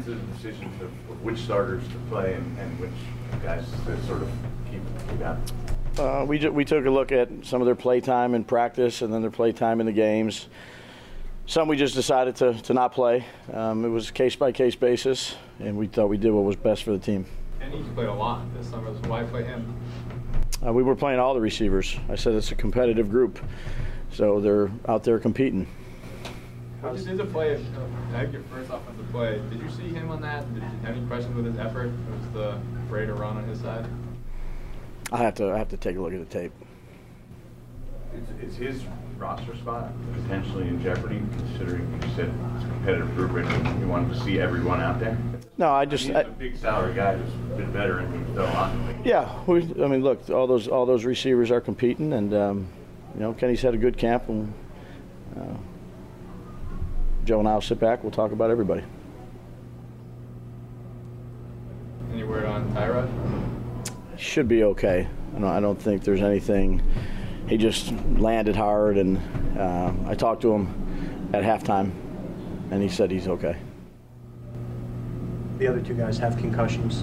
What, what went into the decision of, of which starters to play and, and which guys to sort of keep, keep out? Uh, we, ju- we took a look at some of their play time in practice and then their play time in the games. Some we just decided to, to not play. Um, it was case by case basis, and we thought we did what was best for the team. And he's played a lot this summer, so why play him? Uh, we were playing all the receivers. I said it's a competitive group, so they're out there competing. How did the play, uh, I your first offensive play, did you see him on that? Did you have any questions with his effort? Was the Raider run on his side? I have to I have to take a look at the tape. Is, is his roster spot potentially in jeopardy, considering you said it's a competitive group and you wanted to see everyone out there? No, I just He's I, a big salary guy who's been better and he's done a lot. yeah. We, I mean, look, all those all those receivers are competing, and um, you know Kenny's had a good camp, and uh, Joe and I'll sit back. We'll talk about everybody. Any word on Tyrod? should be okay. I don't, I don't think there's anything. He just landed hard, and uh, I talked to him at halftime, and he said he's okay. The other two guys have concussions.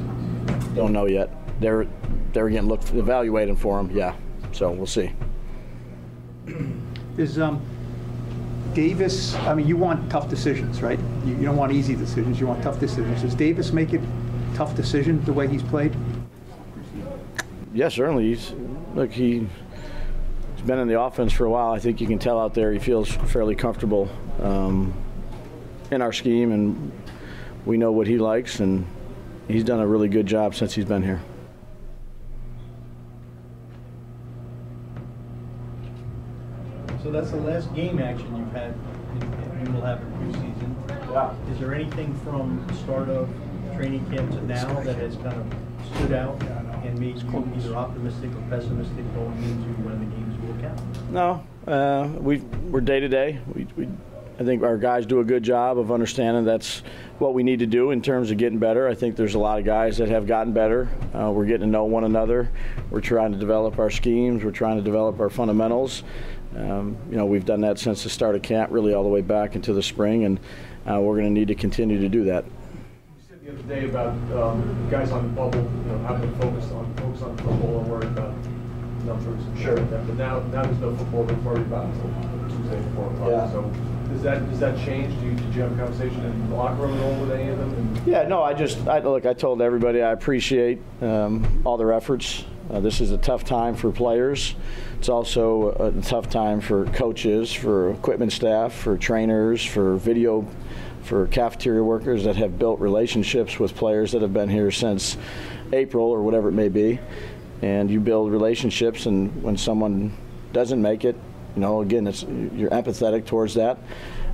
Don't know yet. They're they're getting looked evaluating for him. Yeah, so we'll see. Is um, Davis, I mean, you want tough decisions, right? You, you don't want easy decisions, you want tough decisions. Does Davis make it tough decision the way he's played? Yeah, certainly. He's look he. He's been in the offense for a while. I think you can tell out there he feels fairly comfortable um, in our scheme, and we know what he likes, and he's done a really good job since he's been here. So that's the last game action you've had, and you will have in preseason. Yeah. Is there anything from the start of training camp to now that has kind of stood out and made you either optimistic or pessimistic going into when the games will count? No, uh, we we're day to day. We, we I think our guys do a good job of understanding that's what we need to do in terms of getting better. I think there's a lot of guys that have gotten better. Uh, we're getting to know one another. We're trying to develop our schemes. We're trying to develop our fundamentals. Um, you know, we've done that since the start of camp, really all the way back into the spring, and uh, we're going to need to continue to do that. You said the other day about um, guys on the bubble, you know, having to focus on focus on football and worry about numbers and sure. like that. But now, now there's no football to worry about until Tuesday at four o'clock. Yeah. So does that does that change? Do you, did you have a conversation in the locker room at all with any of them? And Yeah, no, I just I, look. I told everybody I appreciate um, all their efforts. Uh, this is a tough time for players. It's also a, tough time for coaches, for equipment staff, for trainers, for video, for cafeteria workers that have built relationships with players that have been here since April or whatever it may be. And you build relationships, and when someone doesn't make it, you know, again, it's you're empathetic towards that.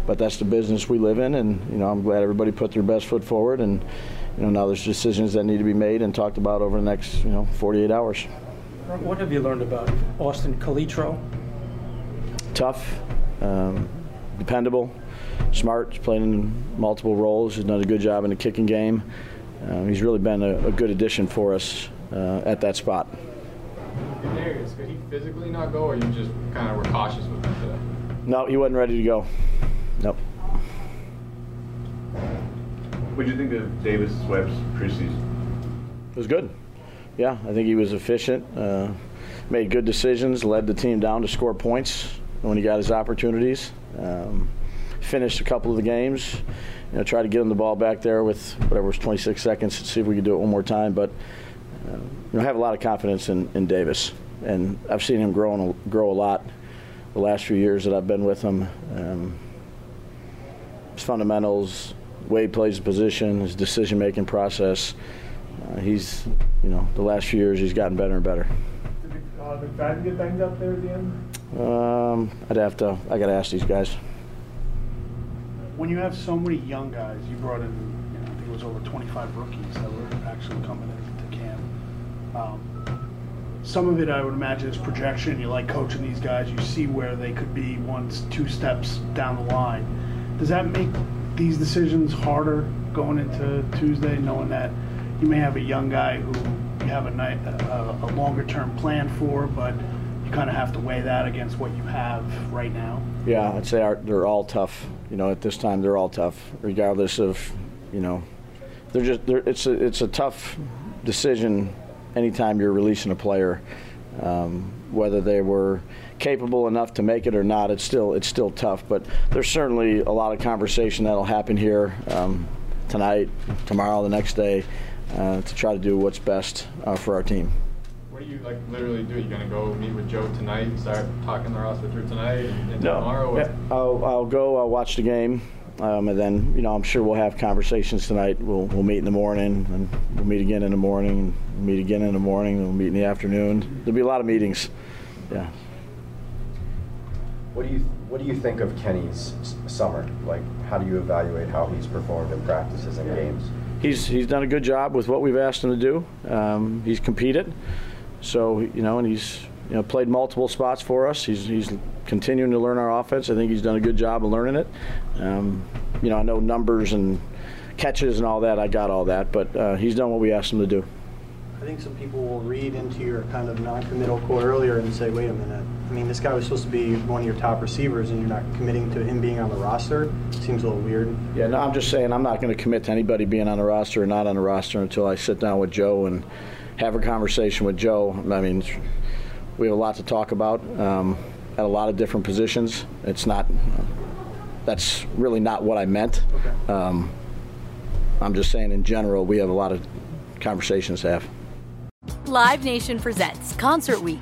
But that's the business we live in, and you know, I'm glad everybody put their best foot forward, and you know, now there's decisions that need to be made and talked about over the next, you know, 48 hours. What have you learned about Austin Calitro? Tough, um, dependable, smart. He's played in multiple roles. He's done a good job in the kicking game. Um, he's really been a, a good addition for us uh, at that spot. Darius, could he physically not go, or you just kind of were cautious with him today? No, he wasn't ready to go. Nope. What do you think of Davis Webb's preseason? It was good. Yeah, I think he was efficient, uh, made good decisions, led the team down to score points when he got his opportunities. Um, finished a couple of the games. You know, tried to get him the ball back there with whatever was 26 seconds. To see if we could do it one more time. But uh, you know, I have a lot of confidence in, in Davis, and I've seen him grow and grow a lot the last few years that I've been with him. Um, his fundamentals, way he plays the position, his decision making process. Uh, he's, you know, the last few years he's gotten better and better. Did uh, McFadden get banged up there at the end? Um, I'd have to. I got to ask these guys. When you have so many young guys, you brought in, you know, I think it was over 25 rookies that were actually coming into camp. Um, some of it, I would imagine, is projection. You like coaching these guys. You see where they could be once, two steps down the line. Does that make these decisions harder going into Tuesday, knowing that you may have a young guy who you have a, night, a, a longer term plan for, but you kind of have to weigh that against what you have right now? Yeah, I'd say our, they're all tough. You know, at this time, they're all tough, regardless of, you know, they're just. They're, it's a it's a tough decision anytime you're releasing a player, um, whether they were capable enough to make it or not. It's still it's still tough, but there's certainly a lot of conversation that'll happen here um, tonight, tomorrow, the next day, uh, to try to do what's best uh, for our team. What do you like literally do? You gonna go meet with Joe tonight and start talking the roster through tonight and, and No, tomorrow? yeah, I'll, I'll go. I'll watch the game, um, and then you know I'm sure we'll have conversations tonight. We'll we'll meet in the morning, and we'll meet again in the morning, and meet again in the morning, and we'll meet in the afternoon. There'll be a lot of meetings. Yeah. What do you What do you think of Kenny's summer? Like, how do you evaluate how he's performed in practices and games? He's he's done a good job with what we've asked him to do. Um, he's competed, so you know, and he's you know played multiple spots for us. He's he's continuing to learn our offense. I think he's done a good job of learning it. Um, you know, I know numbers and catches and all that. I got all that, but uh, he's done what we asked him to do. I think some people will read into your kind of non-committal quote earlier and say, wait a minute. I mean, this guy was supposed to be one of your top receivers, and you're not committing to him being on the roster. Seems a little weird. Yeah, no, I'm just saying I'm not going to commit to anybody being on the roster or not on the roster until I sit down with Joe and have a conversation with Joe. I mean, we have a lot to talk about um, at a lot of different positions. It's not. That's really not what I meant. Um, I'm just saying in general we have a lot of conversations to have. Live Nation presents Concert Week.